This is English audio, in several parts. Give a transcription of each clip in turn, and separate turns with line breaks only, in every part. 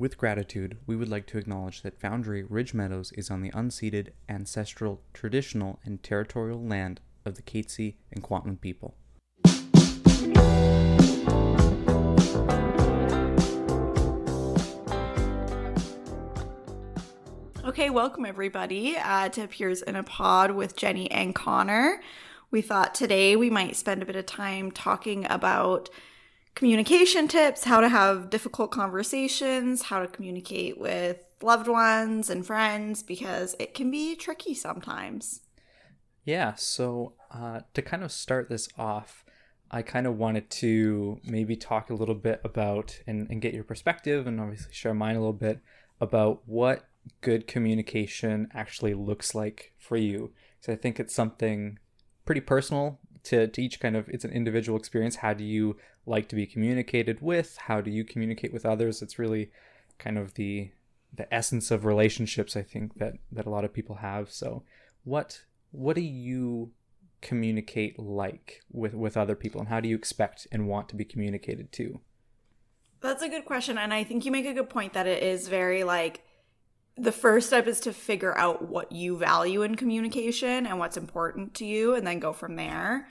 With gratitude, we would like to acknowledge that Foundry Ridge Meadows is on the unceded, ancestral, traditional, and territorial land of the Katzie and Kwantlen people.
Okay, welcome everybody uh, to Peers in a Pod with Jenny and Connor. We thought today we might spend a bit of time talking about communication tips, how to have difficult conversations, how to communicate with loved ones and friends, because it can be tricky sometimes.
Yeah, so uh, to kind of start this off, I kind of wanted to maybe talk a little bit about and, and get your perspective and obviously share mine a little bit about what good communication actually looks like for you. So I think it's something pretty personal to, to each kind of it's an individual experience. How do you like to be communicated with? How do you communicate with others? It's really kind of the the essence of relationships i think that that a lot of people have. So what what do you communicate like with with other people and how do you expect and want to be communicated to?
That's a good question and i think you make a good point that it is very like the first step is to figure out what you value in communication and what's important to you and then go from there.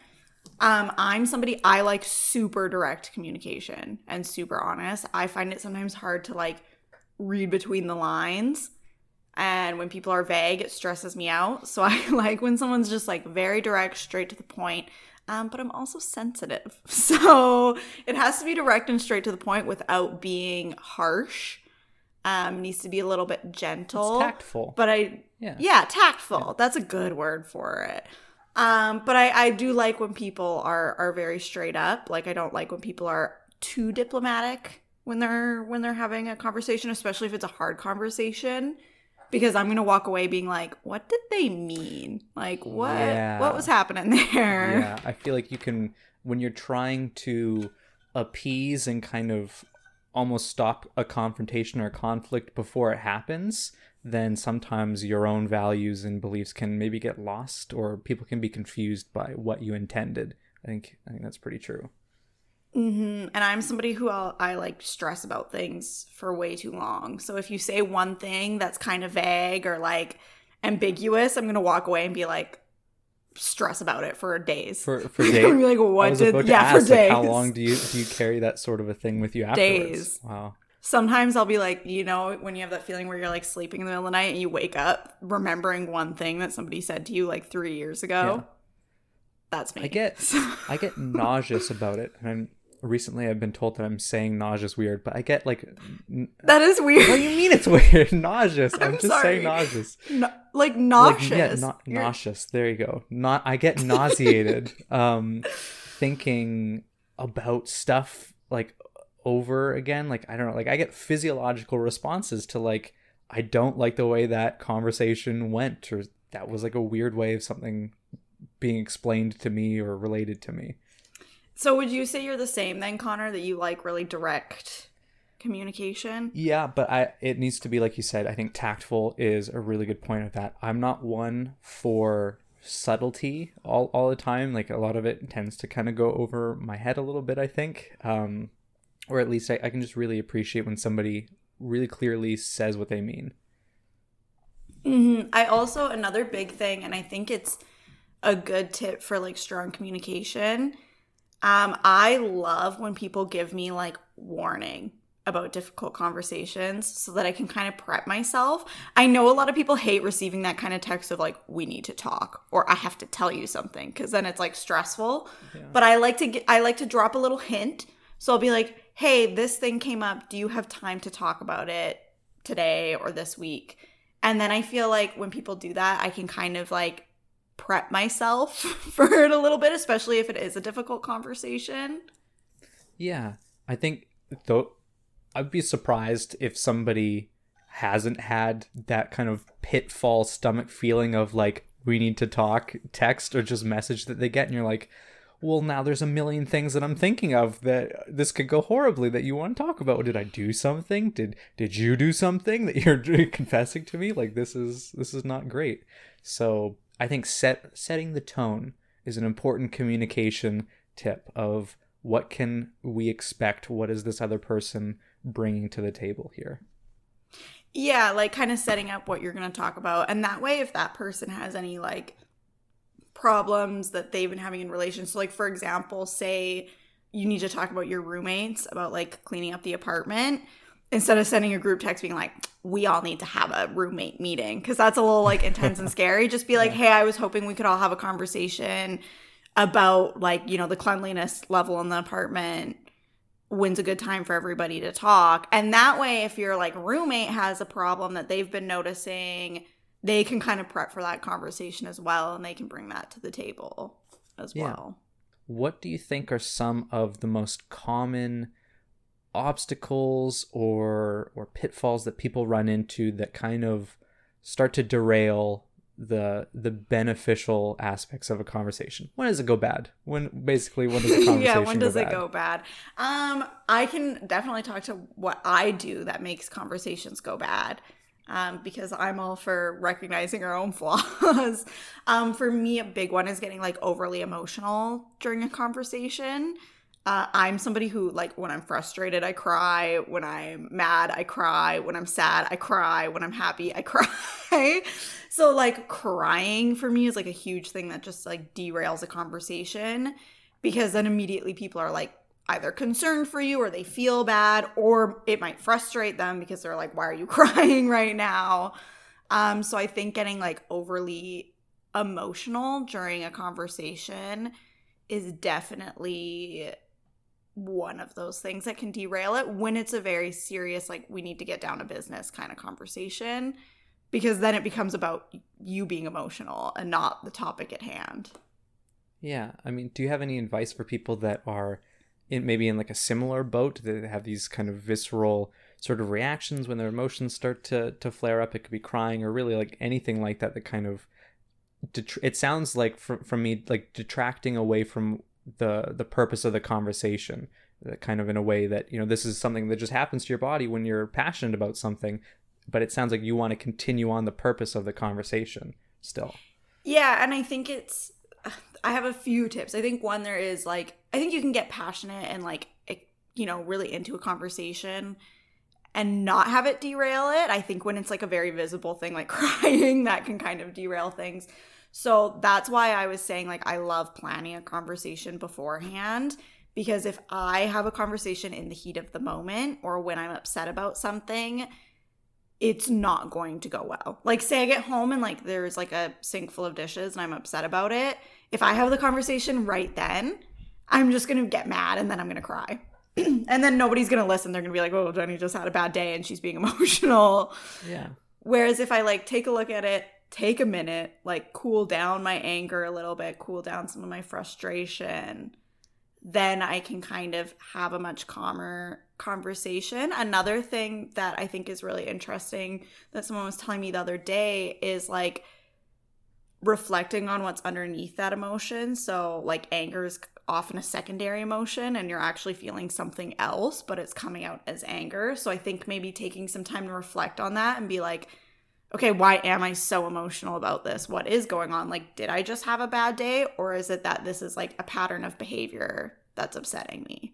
Um, i'm somebody i like super direct communication and super honest. I find it sometimes hard to like read between the lines. And when people are vague it stresses me out. So i like when someone's just like very direct straight to the point. Um, but i'm also sensitive. So it has to be direct and straight to the point without being harsh um, needs to be a little bit gentle,
it's tactful.
But I, yeah, yeah, tactful. Yeah. That's a good word for it. Um, but I, I do like when people are are very straight up. Like I don't like when people are too diplomatic when they're when they're having a conversation, especially if it's a hard conversation. Because I'm gonna walk away being like, what did they mean? Like what yeah. what was happening there?
Yeah, I feel like you can when you're trying to appease and kind of almost stop a confrontation or a conflict before it happens, then sometimes your own values and beliefs can maybe get lost or people can be confused by what you intended. I think I think that's pretty true.
Mm-hmm. And I'm somebody who I'll, I like stress about things for way too long. So if you say one thing that's kind of vague or like ambiguous, I'm gonna walk away and be like, stress about it for days.
For for days. like
what did yeah ask,
for days. Like, how long do you do you carry that sort of a thing with you afterwards?
Days. Wow. Sometimes I'll be like, you know, when you have that feeling where you're like sleeping in the middle of the night and you wake up remembering one thing that somebody said to you like three years ago. Yeah. That's me.
I get I get nauseous about it, and I'm recently I've been told that I'm saying nauseous weird, but I get like
n- that is weird.
What do you mean it's weird? nauseous. I'm, I'm just sorry. saying nauseous.
No, like nauseous. Like,
yeah, na- nauseous. There you go. Not. I get nauseated. um, thinking about stuff like over again. Like I don't know. Like I get physiological responses to like I don't like the way that conversation went, or that was like a weird way of something being explained to me or related to me.
So would you say you're the same then, Connor, that you like really direct communication?
Yeah, but I it needs to be like you said, I think tactful is a really good point of that. I'm not one for subtlety all, all the time. Like a lot of it tends to kind of go over my head a little bit, I think. Um or at least I, I can just really appreciate when somebody really clearly says what they mean.
Mm-hmm. I also another big thing, and I think it's a good tip for like strong communication um, I love when people give me like warning about difficult conversations so that I can kind of prep myself. I know a lot of people hate receiving that kind of text of like we need to talk or I have to tell you something cuz then it's like stressful. Yeah. But I like to get I like to drop a little hint. So I'll be like, "Hey, this thing came up. Do you have time to talk about it today or this week?" And then I feel like when people do that, I can kind of like prep myself for it a little bit, especially if it is a difficult conversation.
Yeah, I think though I'd be surprised if somebody hasn't had that kind of pitfall stomach feeling of like we need to talk text or just message that they get and you're like well now there's a million things that i'm thinking of that this could go horribly that you want to talk about. Did i do something? Did did you do something that you're confessing to me? Like this is this is not great. So I think set setting the tone is an important communication tip of what can we expect what is this other person bringing to the table here
Yeah, like kind of setting up what you're going to talk about. And that way, if that person has any like problems that they've been having in relations, so like for example, say you need to talk about your roommates, about like cleaning up the apartment, instead of sending a group text being like, we all need to have a roommate meeting, because that's a little like intense and scary. Just be like, yeah. hey, I was hoping we could all have a conversation about like, you know, the cleanliness level in the apartment when's a good time for everybody to talk. And that way, if your like roommate has a problem that they've been noticing, they can kind of prep for that conversation as well and they can bring that to the table as yeah. well.
What do you think are some of the most common obstacles or or pitfalls that people run into that kind of start to derail the the beneficial aspects of a conversation. When does it go bad? When basically when does a conversation yeah,
when does
go
it
bad?
go bad? Um, I can definitely talk to what I do that makes conversations go bad. Um, because I'm all for recognizing our own flaws. um, for me, a big one is getting like overly emotional during a conversation. Uh, I'm somebody who, like, when I'm frustrated, I cry. When I'm mad, I cry. When I'm sad, I cry. When I'm happy, I cry. so, like, crying for me is like a huge thing that just like derails a conversation because then immediately people are like either concerned for you or they feel bad or it might frustrate them because they're like, why are you crying right now? Um, so I think getting like overly emotional during a conversation is definitely one of those things that can derail it when it's a very serious like we need to get down to business kind of conversation because then it becomes about you being emotional and not the topic at hand.
Yeah i mean do you have any advice for people that are in maybe in like a similar boat that have these kind of visceral sort of reactions when their emotions start to to flare up? It could be crying or really like anything like that that kind of it sounds like from, from me like detracting away from the the purpose of the conversation kind of in a way that you know this is something that just happens to your body when you're passionate about something but it sounds like you want to continue on the purpose of the conversation still.
Yeah and i think it's i have a few tips. I think one there is like i think you can get passionate and like you know really into a conversation and not have it derail it. I think when it's like a very visible thing like crying that can kind of derail things so that's why I was saying, like, I love planning a conversation beforehand because if I have a conversation in the heat of the moment or when I'm upset about something, it's not going to go well. Like, say I get home and like there's like a sink full of dishes and I'm upset about it. If I have the conversation right then, I'm just gonna get mad and then I'm gonna cry. and then nobody's gonna listen. They're gonna be like, oh, Jenny just had a bad day and she's being emotional.
Yeah.
Whereas if I like take a look at it, take a minute, like cool down my anger a little bit, cool down some of my frustration, then I can kind of have a much calmer conversation. Another thing that I think is really interesting that someone was telling me the other day is like reflecting on what's underneath that emotion. So, like, anger is often a secondary emotion and you're actually feeling something else, but it's coming out as anger. So, I think maybe taking some time to reflect on that and be like, okay, why am I so emotional about this? What is going on? Like, did I just have a bad day? Or is it that this is like a pattern of behavior that's upsetting me?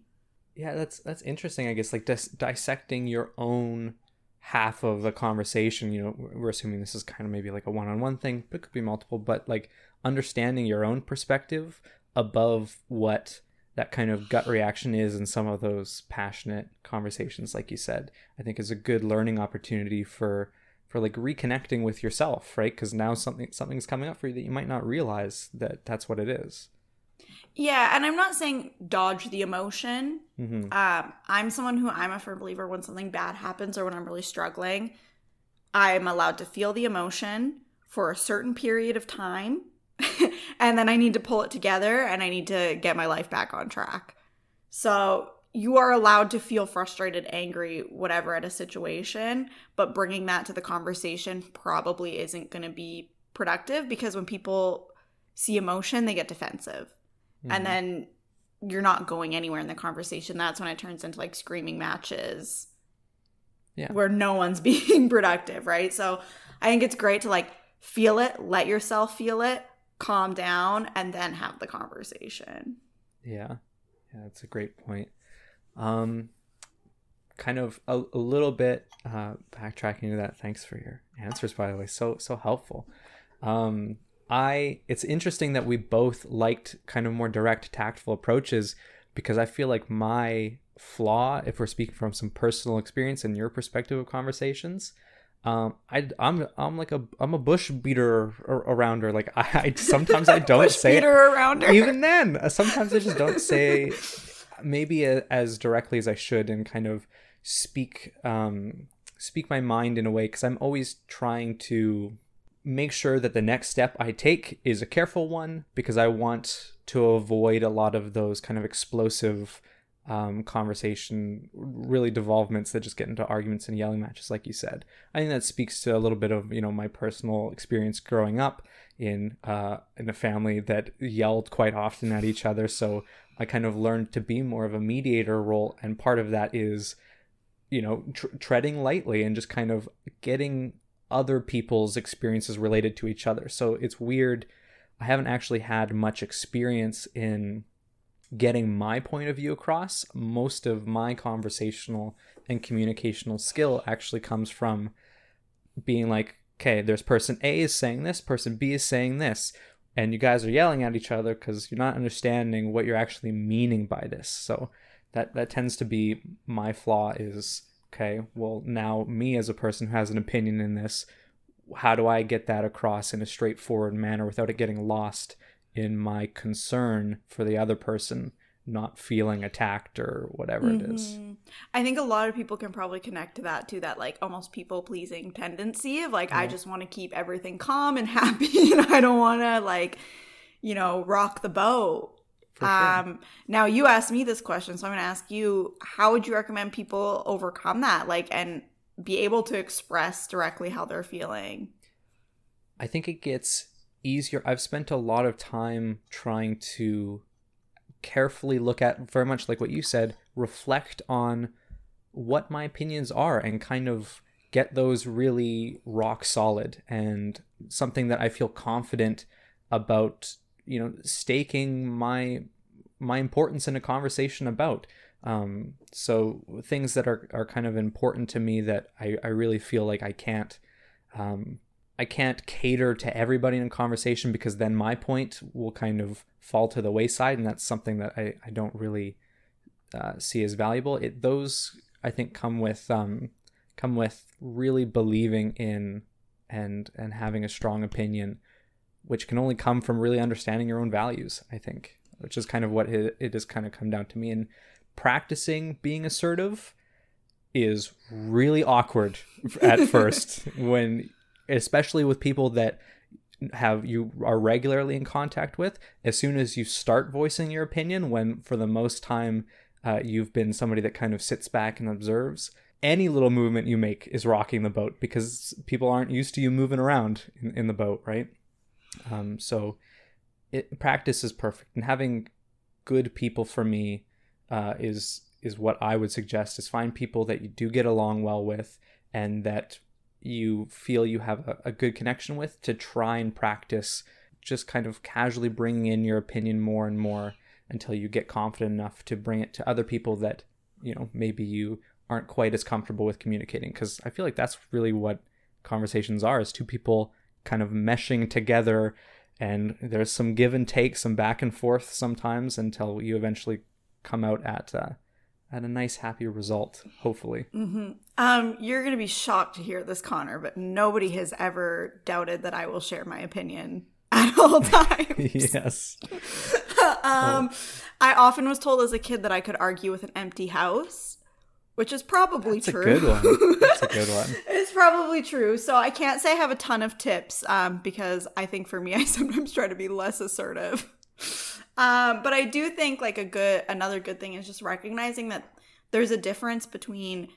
Yeah, that's that's interesting. I guess like dis- dissecting your own half of the conversation. You know, we're assuming this is kind of maybe like a one-on-one thing, but it could be multiple. But like understanding your own perspective above what that kind of gut reaction is in some of those passionate conversations, like you said, I think is a good learning opportunity for for like reconnecting with yourself, right? Because now something something's coming up for you that you might not realize that that's what it is.
Yeah, and I'm not saying dodge the emotion. Mm-hmm. Um, I'm someone who I'm a firm believer when something bad happens or when I'm really struggling, I'm allowed to feel the emotion for a certain period of time, and then I need to pull it together and I need to get my life back on track. So you are allowed to feel frustrated, angry, whatever at a situation, but bringing that to the conversation probably isn't going to be productive because when people see emotion, they get defensive. Mm-hmm. And then you're not going anywhere in the conversation. That's when it turns into like screaming matches. Yeah. Where no one's being productive, right? So I think it's great to like feel it, let yourself feel it, calm down, and then have the conversation.
Yeah. Yeah, that's a great point. Um, kind of a, a little bit uh, backtracking to that. Thanks for your answers, by the way. So so helpful. Um, I it's interesting that we both liked kind of more direct, tactful approaches because I feel like my flaw, if we're speaking from some personal experience and your perspective of conversations, um, I, I'm I'm like a I'm a bush beater around her. Like I, I sometimes I don't say
around her.
Even then, sometimes I just don't say maybe a, as directly as I should and kind of speak um speak my mind in a way because I'm always trying to make sure that the next step I take is a careful one because I want to avoid a lot of those kind of explosive um, conversation, really devolvements that just get into arguments and yelling matches, like you said. I think that speaks to a little bit of you know my personal experience growing up in uh, in a family that yelled quite often at each other. So I kind of learned to be more of a mediator role, and part of that is you know tr- treading lightly and just kind of getting other people's experiences related to each other. So it's weird. I haven't actually had much experience in getting my point of view across. Most of my conversational and communicational skill actually comes from being like, okay, there's person A is saying this, person B is saying this, and you guys are yelling at each other because you're not understanding what you're actually meaning by this. So that that tends to be my flaw is okay, well now me as a person who has an opinion in this, how do I get that across in a straightforward manner without it getting lost in my concern for the other person not feeling attacked or whatever mm-hmm. it is. Mm-hmm.
I think a lot of people can probably connect to that too that like almost people pleasing tendency of like yeah. I just want to keep everything calm and happy and I don't want to like you know rock the boat. Sure. Um now you asked me this question so I'm going to ask you how would you recommend people overcome that like and be able to express directly how they're feeling?
I think it gets easier. I've spent a lot of time trying to carefully look at, very much like what you said, reflect on what my opinions are and kind of get those really rock solid and something that I feel confident about, you know, staking my my importance in a conversation about. Um, so things that are, are kind of important to me that I, I really feel like I can't um, I can't cater to everybody in a conversation because then my point will kind of fall to the wayside, and that's something that I, I don't really uh, see as valuable. It those I think come with um, come with really believing in and and having a strong opinion, which can only come from really understanding your own values. I think, which is kind of what it, it has kind of come down to me. And practicing being assertive is really awkward at first when especially with people that have you are regularly in contact with as soon as you start voicing your opinion when for the most time uh, you've been somebody that kind of sits back and observes any little movement you make is rocking the boat because people aren't used to you moving around in, in the boat right? Um, so it, practice is perfect. And having good people for me uh, is is what i would suggest is find people that you do get along well with and that you feel you have a, a good connection with to try and practice just kind of casually bringing in your opinion more and more until you get confident enough to bring it to other people that you know maybe you aren't quite as comfortable with communicating. Because i feel like that's really what conversations are is two people kind of meshing together and there's some give and take some back and forth sometimes until you eventually come out at uh, at a nice happy result hopefully
mm-hmm. um, you're going to be shocked to hear this connor but nobody has ever doubted that i will share my opinion at all times
yes
um, oh. i often was told as a kid that i could argue with an empty house which is probably
That's
true.
A good one. That's a good one.
it's probably true. So I can't say I have a ton of tips um, because I think for me, I sometimes try to be less assertive. Um, but I do think like a good another good thing is just recognizing that there's a difference between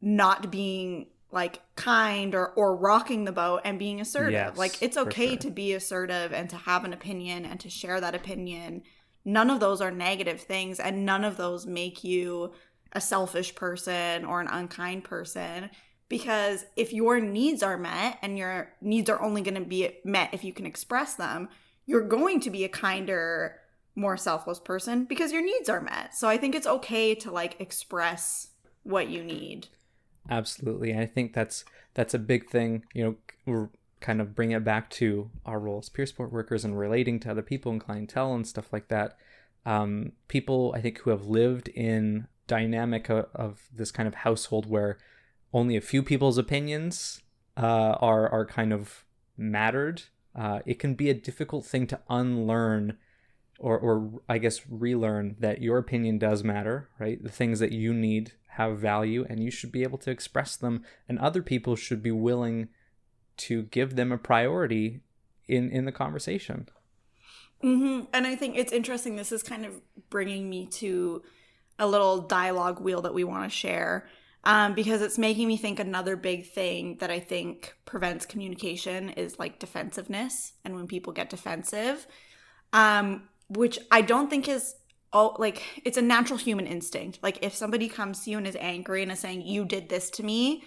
not being like kind or or rocking the boat and being assertive. Yes, like it's okay sure. to be assertive and to have an opinion and to share that opinion. None of those are negative things and none of those make you a selfish person or an unkind person because if your needs are met and your needs are only going to be met if you can express them, you're going to be a kinder more selfless person because your needs are met. So I think it's okay to like express what you need.
Absolutely. I think that's that's a big thing, you know, kind of bring it back to our role as peer support workers and relating to other people and clientele and stuff like that. Um, people I think who have lived in dynamic of, of, this kind of household where only a few people's opinions uh, are are kind of mattered. Uh, it can be a difficult thing to unlearn or, or I guess relearn that your opinion does matter, right? The things that you need have value and you should be able to express them, and other people should be willing to give them a priority in, in the conversation.
Mm-hmm. And I think it's interesting. This is kind of bringing me to a little dialogue wheel that we want to share um, because it's making me think another big thing that I think prevents communication is like defensiveness. And when people get defensive, um, which I don't think is oh like it's a natural human instinct. Like if somebody comes to you and is angry and is saying you did this to me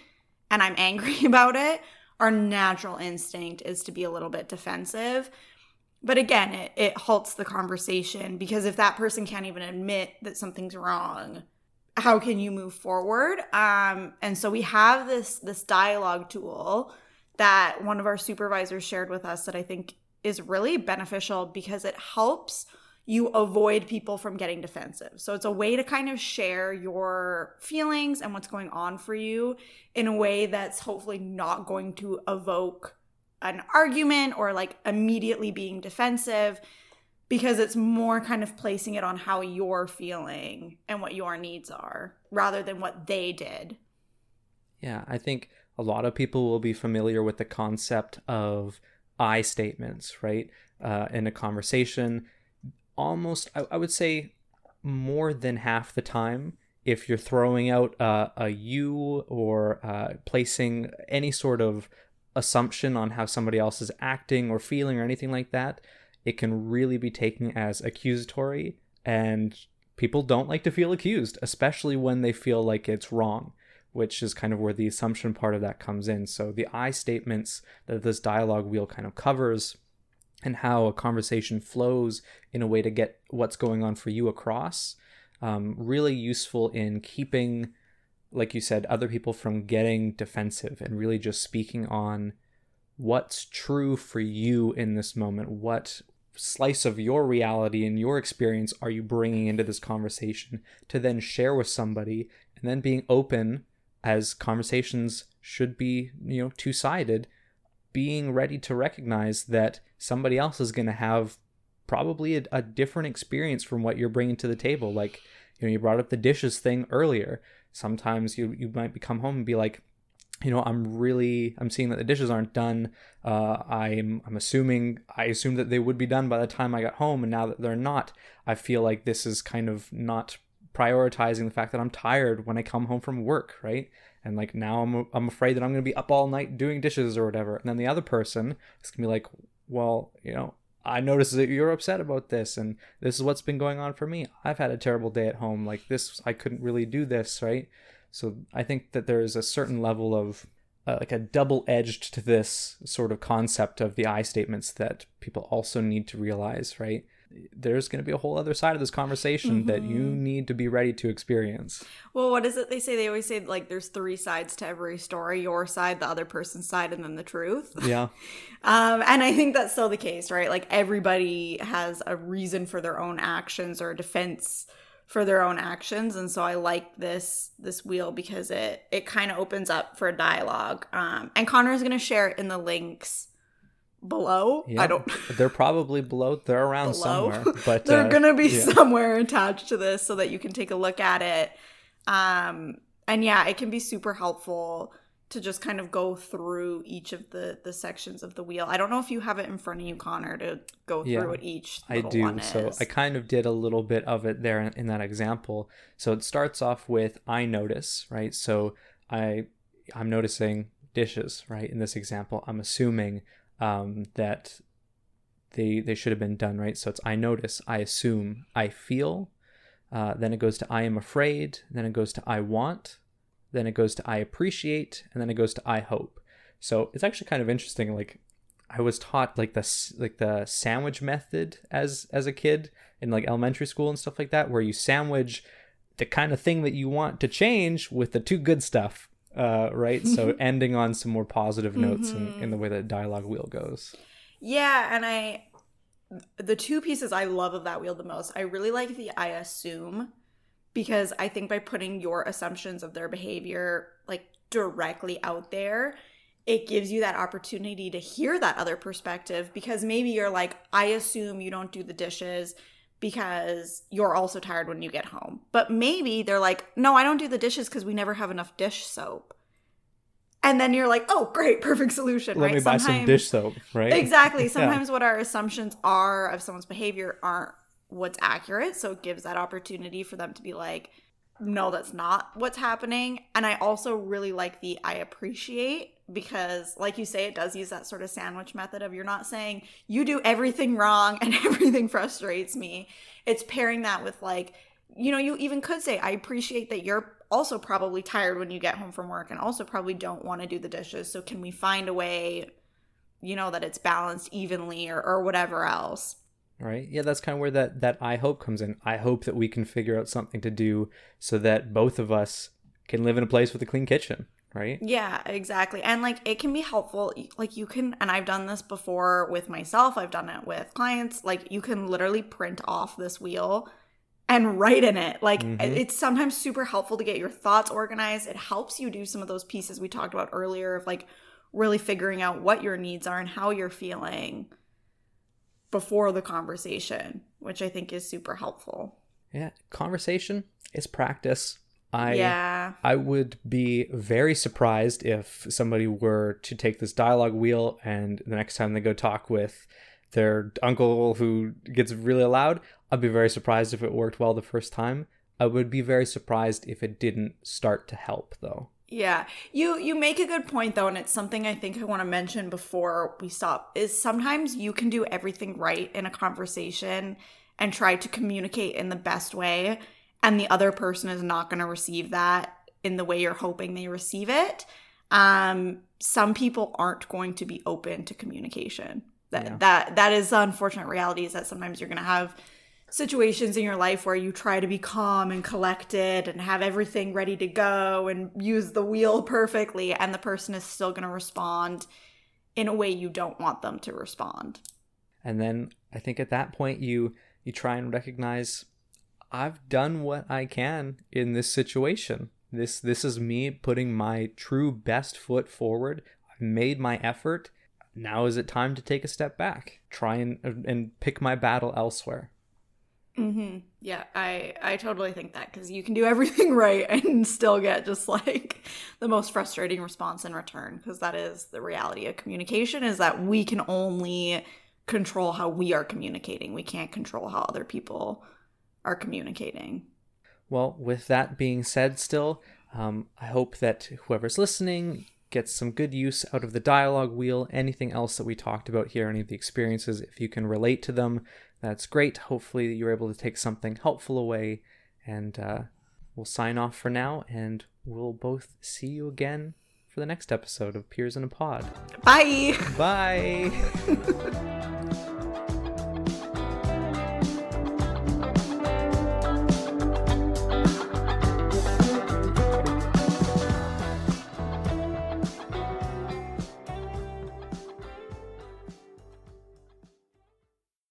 and I'm angry about it, our natural instinct is to be a little bit defensive. But again, it, it halts the conversation because if that person can't even admit that something's wrong, how can you move forward? Um, and so we have this this dialogue tool that one of our supervisors shared with us that I think is really beneficial because it helps you avoid people from getting defensive. So it's a way to kind of share your feelings and what's going on for you in a way that's hopefully not going to evoke an argument or like immediately being defensive because it's more kind of placing it on how you're feeling and what your needs are rather than what they did.
Yeah, I think a lot of people will be familiar with the concept of I statements, right? Uh, in a conversation, almost, I, I, would say, more than half the time, if you're throwing out uh, a you or uh, placing any sort of assumption on how somebody else is acting or feeling or anything like that, it can really be taken as accusatory. And people don't like to feel accused, especially when they feel like it's wrong which is kind of where the assumption part of that comes in. So the I statements that this dialogue wheel kind of covers and how a conversation flows in a way to get what's going on for you across. Um, really useful in keeping, like you said, other people from getting defensive and really just speaking on what's true for you in this moment. What slice of your reality and your experience are you bringing into this conversation to then share with somebody and then being open as conversations should be, you know, two sided, being ready to recognize that somebody else is going to have probably a, a, different experience from what you're bringing to the table. Like, you know, you brought up the dishes thing earlier. Sometimes you you might come home and be like, you know, I'm really I'm seeing that the dishes aren't done. Uh, I'm I'm assuming I assumed that they would be done by the time I got home, and now that they're not, I feel like this is kind of not prioritizing the fact that I'm tired when I come home from work, right? And like now I'm I'm afraid that I'm going to be up all night doing dishes or whatever. And then the other person is going to be like, "Well, you know, I noticed that you're upset about this and this is what's been going on for me. I've had a terrible day at home. Like this I couldn't really do this, right?" So I think that there is a certain level of uh, like a double edged to this sort of concept of the I statements that people also need to realize, right? There's going to be a whole other side of this conversation mm-hmm. that you mm-hmm. need to be ready to experience.
Well, what is it they say? They always say like there's three sides to every story: your side, the other person's side, and then the truth.
Yeah.
um, and I think that's still the case, right? Like everybody has a reason for their own actions or a defense for their own actions, and so I like this this wheel because it it kind of opens up for a dialogue. Um, and Connor is going to share it in the links below. Yeah, I don't.
They're probably below. They're around below. somewhere, but
they're uh, gonna be yeah. somewhere attached to this so that you can take a look at it. Um, and yeah, it can be super helpful to just kind of go through each of the the sections of the wheel. I don't know if you have it in front of you, Connor, to go through yeah, what each. I do.
So I kind of did a little bit of it there in, in that example. So it starts off with I notice, right? So I I'm noticing dishes, right? In this example, I'm assuming um, that they they should have been done right. So it's I notice, I assume, I feel. Uh, then it goes to I am afraid. Then it goes to I want. Then it goes to I appreciate, and then it goes to I hope. So it's actually kind of interesting. Like I was taught like the like the sandwich method as as a kid in like elementary school and stuff like that, where you sandwich the kind of thing that you want to change with the two good stuff uh, right? So ending on some more positive notes in, in the way that dialogue wheel goes.
Yeah, and I the two pieces I love of that wheel the most, I really like the I assume because I think by putting your assumptions of their behavior like directly out there, it gives you that opportunity to hear that other perspective because maybe you're like, I assume you don't do the dishes because you're also tired when you get home. But maybe they're like, no, I don't do the dishes because we never have enough dish soap. And then you're like, oh, great, perfect solution,
let
right?
me buy some dish soap right
Exactly.
Yeah.
Sometimes what our assumptions are of someone's behavior aren't what's accurate. So it gives that opportunity for them to be like, no, that's not what's happening. And I also really like the I appreciate because, like you say, it does use that sort of sandwich method of you're not saying you do everything wrong and everything frustrates me. It's pairing that with like, you know, you even could say, I appreciate that you're also probably tired when you get home from work and also probably don't want to do the dishes. So can we find a way you know that it's balanced evenly or, or whatever else
right yeah that's kind of where that that i hope comes in i hope that we can figure out something to do so that both of us can live in a place with a clean kitchen right?
Yeah exactly and like it can be helpful like you can and i've done this before with myself i've done it with clients like you can literally print off this wheel and write in it like
Mhm.
it's sometimes super helpful to get your thoughts organized it helps you do some of those pieces we talked about earlier of like really figuring out what your needs are and how you're feeling before the conversation which i think is super helpful.
Yeah conversation is practice i
yeah
I would be very surprised if somebody were to take this dialogue wheel and the next time they go talk with their uncle who gets really loud, I'd be very surprised if it worked well the first time. I would be very surprised if it didn't start to help though.
Yeah. You you make a good point though and it's something I think I want to mention before we stop is sometimes you can do everything right in a conversation and try to communicate in the best way and the other person is not going to receive that in the way you're hoping they receive it. Um some people aren't going to be open to communication. That
Yeah.
that that is the unfortunate reality is that sometimes you're going to have situations in your life where you try to be calm and collected and have everything ready to go and use the wheel perfectly and the person is still going to respond in a way you don't want them to respond.
And then I think at that point you you try and recognize I've done what I can in this situation. This this is me putting my true best foot forward. I've made my effort. Now is it time to take a step back? Try and and pick my battle elsewhere.
Mhm. Yeah, I I totally think that cuz you can do everything right and still get just like the most frustrating response in return because that is the reality of communication is that we can only control how we are communicating. We can't control how other people are communicating.
Well, with that being said, still, um, I hope that whoever's listening gets some good use out of the dialogue wheel. Anything else that we talked about here, any of the experiences, if you can relate to them, that's great. Hopefully, you're able to take something helpful away. And uh, we'll sign off for now, and we'll both see you again for the next episode of Peers in a Pod.
Bye.
Bye.